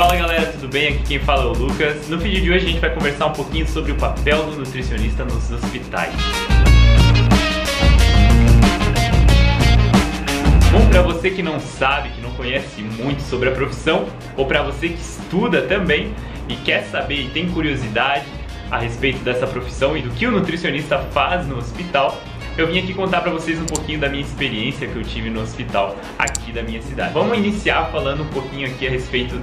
Fala galera, tudo bem? Aqui quem fala é o Lucas. No vídeo de hoje a gente vai conversar um pouquinho sobre o papel do nutricionista nos hospitais. Bom, para você que não sabe, que não conhece muito sobre a profissão, ou para você que estuda também e quer saber e tem curiosidade a respeito dessa profissão e do que o nutricionista faz no hospital, eu vim aqui contar para vocês um pouquinho da minha experiência que eu tive no hospital aqui da minha cidade. Vamos iniciar falando um pouquinho aqui a respeito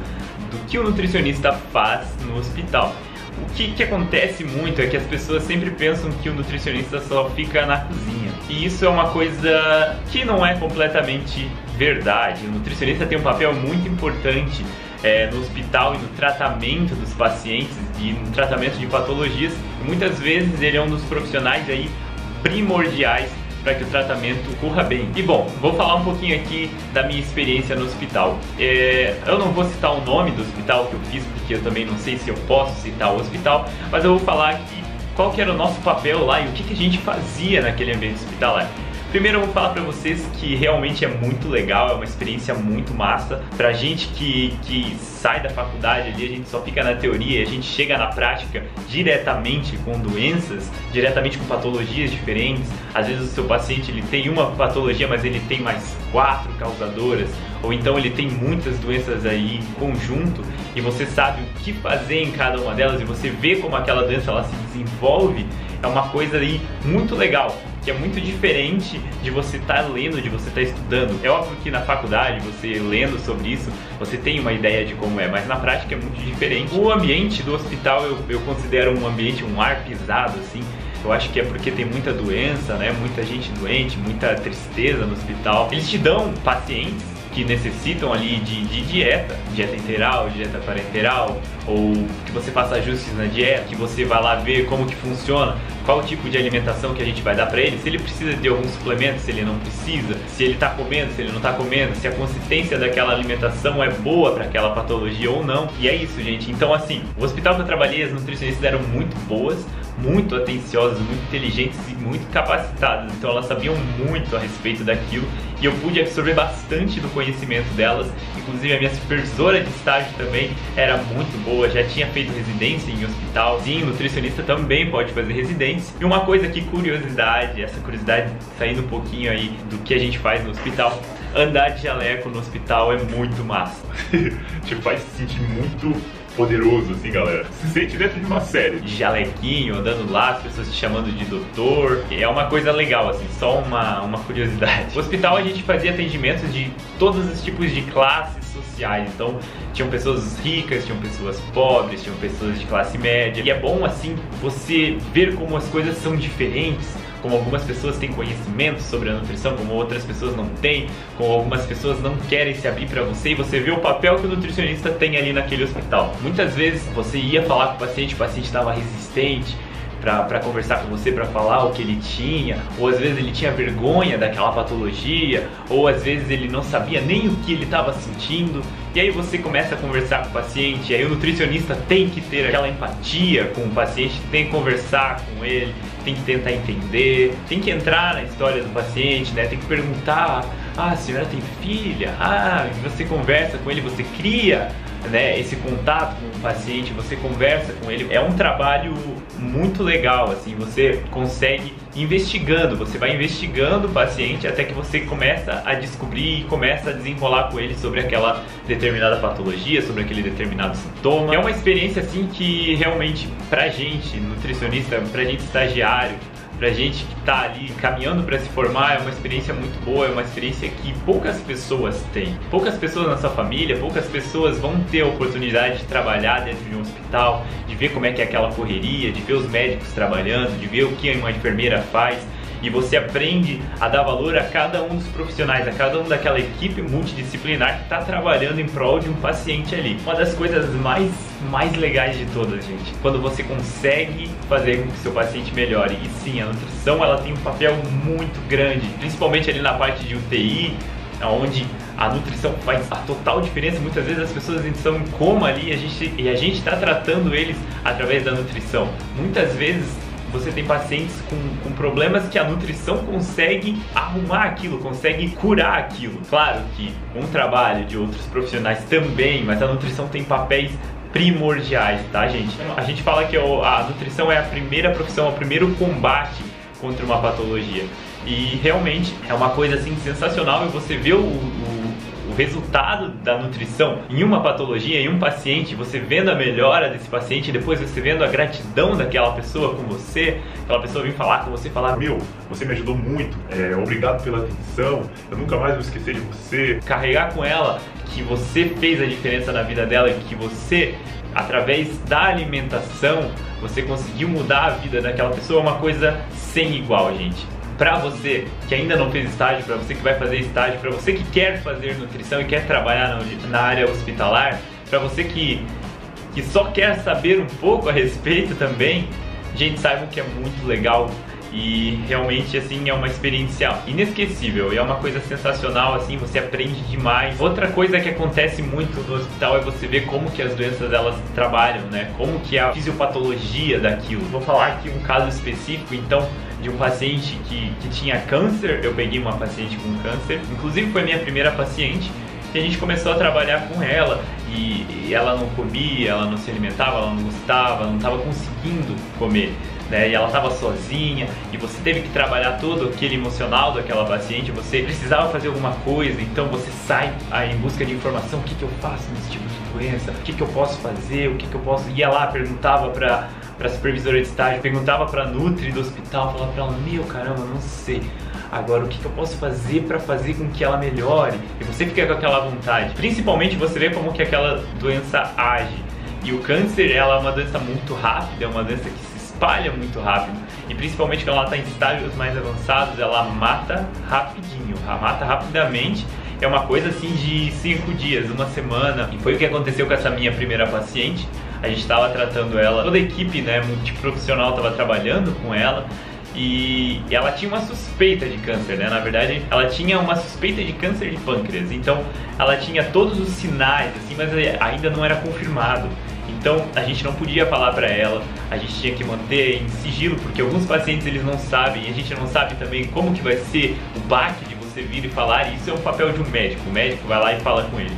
do que o nutricionista faz no hospital. O que, que acontece muito é que as pessoas sempre pensam que o nutricionista só fica na cozinha. E isso é uma coisa que não é completamente verdade. O nutricionista tem um papel muito importante é, no hospital e no tratamento dos pacientes e no tratamento de patologias. Muitas vezes ele é um dos profissionais aí primordiais para que o tratamento corra bem. E bom, vou falar um pouquinho aqui da minha experiência no hospital. É, eu não vou citar o nome do hospital que eu fiz, porque eu também não sei se eu posso citar o hospital, mas eu vou falar aqui qual que era o nosso papel lá e o que, que a gente fazia naquele ambiente hospitalar. Primeiro eu vou falar para vocês que realmente é muito legal, é uma experiência muito massa. Pra gente que, que sai da faculdade ali, a gente só fica na teoria, a gente chega na prática diretamente com doenças, diretamente com patologias diferentes. Às vezes o seu paciente ele tem uma patologia, mas ele tem mais quatro causadoras, ou então ele tem muitas doenças aí em conjunto e você sabe o que fazer em cada uma delas e você vê como aquela doença ela se desenvolve, é uma coisa aí muito legal que é muito diferente de você estar tá lendo, de você estar tá estudando. É óbvio que na faculdade, você lendo sobre isso, você tem uma ideia de como é, mas na prática é muito diferente. O ambiente do hospital eu, eu considero um ambiente, um ar pisado, assim. Eu acho que é porque tem muita doença, né? Muita gente doente, muita tristeza no hospital. Eles te dão pacientes que necessitam ali de, de, dieta, dieta integral, dieta parenteral, ou que você faça ajustes na dieta, que você vá lá ver como que funciona, qual tipo de alimentação que a gente vai dar para ele, se ele precisa de algum suplemento, se ele não precisa, se ele está comendo, se ele não está comendo, se a consistência daquela alimentação é boa para aquela patologia ou não. E é isso, gente. Então, assim, o hospital que eu trabalhei, as nutricionistas eram muito boas, muito atenciosas, muito inteligentes e muito capacitadas. Então elas sabiam muito a respeito daquilo e eu pude absorver bastante do conhecimento delas. Inclusive a minha supervisora de estágio também era muito boa, já tinha feito residência em hospital. Sim, nutricionista também pode fazer residência. E uma coisa que curiosidade, essa curiosidade saindo um pouquinho aí do que a gente faz no hospital, andar de jaleco no hospital é muito massa. Te faz sentir muito poderoso, assim, galera. Se sente dentro de uma série. De jalequinho, andando lá, as pessoas te chamando de doutor. É uma coisa legal, assim, só uma, uma curiosidade. No hospital a gente fazia atendimentos de todos os tipos de classes sociais. Então, tinham pessoas ricas, tinham pessoas pobres, tinham pessoas de classe média. E é bom, assim, você ver como as coisas são diferentes como algumas pessoas têm conhecimento sobre a nutrição, como outras pessoas não têm, como algumas pessoas não querem se abrir para você e você vê o papel que o nutricionista tem ali naquele hospital. Muitas vezes você ia falar com o paciente, o paciente estava resistente, para conversar com você, para falar o que ele tinha, ou às vezes ele tinha vergonha daquela patologia, ou às vezes ele não sabia nem o que ele estava sentindo. E aí você começa a conversar com o paciente, aí o nutricionista tem que ter aquela empatia com o paciente, tem que conversar com ele, tem que tentar entender, tem que entrar na história do paciente, né? Tem que perguntar: "Ah, a senhora tem filha?" Ah, você conversa com ele, você cria né, esse contato com o paciente, você conversa com ele, é um trabalho muito legal, assim, você consegue investigando, você vai investigando o paciente até que você começa a descobrir e começa a desenrolar com ele sobre aquela determinada patologia, sobre aquele determinado sintoma. É uma experiência assim que realmente pra gente, nutricionista, pra gente estagiário, pra gente que tá ali caminhando para se formar é uma experiência muito boa, é uma experiência que poucas pessoas têm. Poucas pessoas na sua família, poucas pessoas vão ter a oportunidade de trabalhar dentro de um hospital, de ver como é que é aquela correria, de ver os médicos trabalhando, de ver o que uma enfermeira faz e você aprende a dar valor a cada um dos profissionais, a cada um daquela equipe multidisciplinar que está trabalhando em prol de um paciente ali. Uma das coisas mais, mais legais de todas, gente, quando você consegue fazer com que seu paciente melhore. E sim, a nutrição ela tem um papel muito grande, principalmente ali na parte de UTI, onde a nutrição faz a total diferença. Muitas vezes as pessoas estão em coma ali e a gente a gente está tratando eles através da nutrição. Muitas vezes você tem pacientes com, com problemas que a nutrição consegue arrumar aquilo, consegue curar aquilo. Claro que com o trabalho de outros profissionais também, mas a nutrição tem papéis primordiais, tá, gente? A gente fala que a nutrição é a primeira profissão, é o primeiro combate contra uma patologia. E realmente é uma coisa assim sensacional e você vê o, o, resultado da nutrição em uma patologia, em um paciente, você vendo a melhora desse paciente, depois você vendo a gratidão daquela pessoa com você, aquela pessoa vir falar com você falar: Meu, você me ajudou muito, é, obrigado pela atenção, eu nunca mais vou esquecer de você. Carregar com ela que você fez a diferença na vida dela e que você através da alimentação, você conseguiu mudar a vida daquela pessoa, é uma coisa sem igual, gente. Para você que ainda não fez estágio, para você que vai fazer estágio, para você que quer fazer nutrição e quer trabalhar na área hospitalar, para você que, que só quer saber um pouco a respeito também, gente, saibam que é muito legal e realmente assim é uma experiência inesquecível. E é uma coisa sensacional assim você aprende demais. Outra coisa que acontece muito no hospital é você ver como que as doenças elas trabalham né? Como que é a fisiopatologia daquilo. Vou falar aqui um caso específico então de um paciente que, que tinha câncer. Eu peguei uma paciente com câncer. Inclusive foi minha primeira paciente que a gente começou a trabalhar com ela. E, e ela não comia ela não se alimentava ela não gostava não estava conseguindo comer né? E ela estava sozinha. E você teve que trabalhar todo aquele emocional daquela paciente, você precisava fazer alguma coisa, então você sai aí em busca de informação, o que, que eu faço nesse tipo de doença, o que, que eu posso fazer, o que, que eu posso... Ia lá, perguntava para para supervisora de estágio, perguntava para Nutri do hospital, falava para ela, meu caramba, não sei. Agora, o que, que eu posso fazer para fazer com que ela melhore? E você fica com aquela vontade. Principalmente você vê como que aquela doença age. E o câncer, ela é uma doença muito rápida, é uma doença que se espalha muito rápido. E principalmente quando ela está em estágios mais avançados, ela mata rapidinho, ela mata rapidamente. É uma coisa assim de cinco dias, uma semana. E foi o que aconteceu com essa minha primeira paciente. A gente estava tratando ela, toda a equipe né, multiprofissional estava trabalhando com ela e ela tinha uma suspeita de câncer, né? Na verdade, ela tinha uma suspeita de câncer de pâncreas. Então, ela tinha todos os sinais, assim, mas ainda não era confirmado. Então a gente não podia falar para ela, a gente tinha que manter em sigilo, porque alguns pacientes eles não sabem, e a gente não sabe também como que vai ser o baque de você vir e falar, e isso é um papel de um médico, o médico vai lá e fala com ele.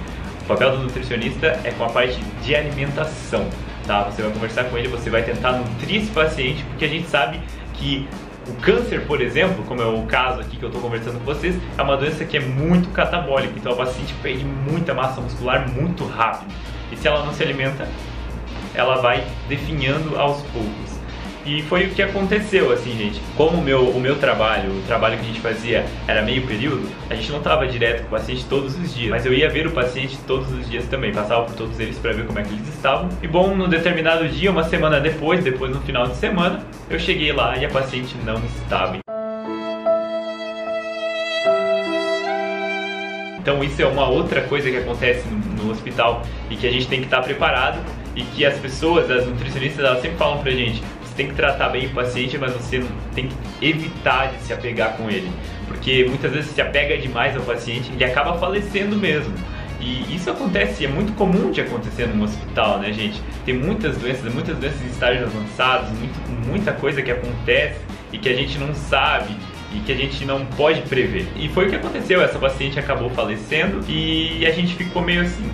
Papel do nutricionista é com a parte de alimentação, tá? Você vai conversar com ele, você vai tentar nutrir esse paciente, porque a gente sabe que o câncer, por exemplo, como é o caso aqui que eu estou conversando com vocês, é uma doença que é muito catabólica, então a paciente perde muita massa muscular muito rápido. E se ela não se alimenta, ela vai definhando aos poucos. E foi o que aconteceu, assim, gente. Como o meu, o meu trabalho, o trabalho que a gente fazia era meio período, a gente não estava direto com o paciente todos os dias. Mas eu ia ver o paciente todos os dias também, passava por todos eles para ver como é que eles estavam. E bom, no determinado dia, uma semana depois, depois no final de semana, eu cheguei lá e a paciente não estava. Então isso é uma outra coisa que acontece no, no hospital e que a gente tem que estar preparado e que as pessoas, as nutricionistas, elas sempre falam pra gente, tem que tratar bem o paciente, mas você tem que evitar de se apegar com ele, porque muitas vezes se apega demais ao paciente, ele acaba falecendo mesmo. E isso acontece, é muito comum de acontecer no hospital, né, gente? Tem muitas doenças, muitas doenças em estágios avançados, muito, muita coisa que acontece e que a gente não sabe e que a gente não pode prever. E foi o que aconteceu, essa paciente acabou falecendo e a gente ficou meio assim.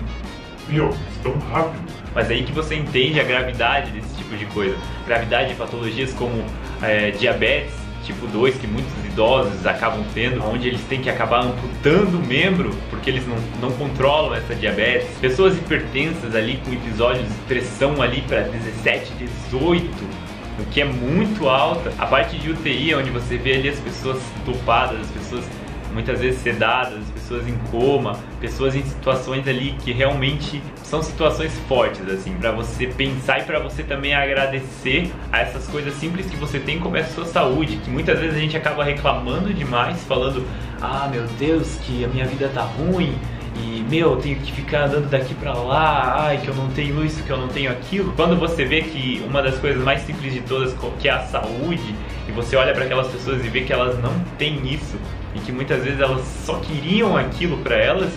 Meu, tão rápido. Mas é aí que você entende a gravidade desse tipo de coisa. Gravidade de patologias como é, diabetes tipo 2, que muitos idosos acabam tendo, onde eles têm que acabar amputando o membro porque eles não, não controlam essa diabetes. Pessoas hipertensas ali com episódios de pressão ali para 17, 18, o que é muito alta. A parte de UTI, onde você vê ali as pessoas topadas, as pessoas muitas vezes sedadas, pessoas em coma, pessoas em situações ali que realmente são situações fortes assim, para você pensar e para você também agradecer a essas coisas simples que você tem como é a sua saúde, que muitas vezes a gente acaba reclamando demais, falando: "Ah, meu Deus, que a minha vida tá ruim, e meu, eu tenho que ficar andando daqui para lá, ai, que eu não tenho isso, que eu não tenho aquilo. Quando você vê que uma das coisas mais simples de todas, que é a saúde, e você olha para aquelas pessoas e vê que elas não têm isso, e que muitas vezes elas só queriam aquilo para elas,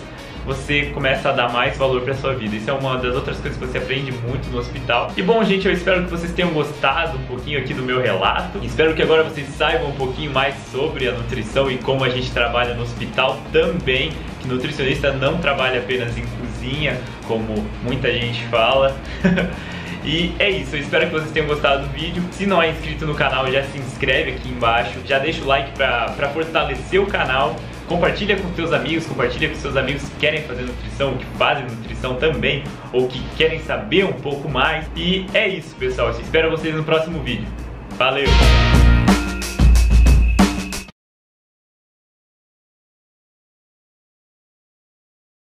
você começa a dar mais valor para sua vida. Isso é uma das outras coisas que você aprende muito no hospital. E bom, gente, eu espero que vocês tenham gostado um pouquinho aqui do meu relato. Espero que agora vocês saibam um pouquinho mais sobre a nutrição e como a gente trabalha no hospital também. Que nutricionista não trabalha apenas em cozinha, como muita gente fala. E é isso, eu espero que vocês tenham gostado do vídeo. Se não é inscrito no canal, já se inscreve aqui embaixo. Já deixa o like pra, pra fortalecer o canal. Compartilha com seus amigos, compartilha com seus amigos que querem fazer nutrição, que fazem nutrição também, ou que querem saber um pouco mais. E é isso, pessoal. Eu espero vocês no próximo vídeo. Valeu!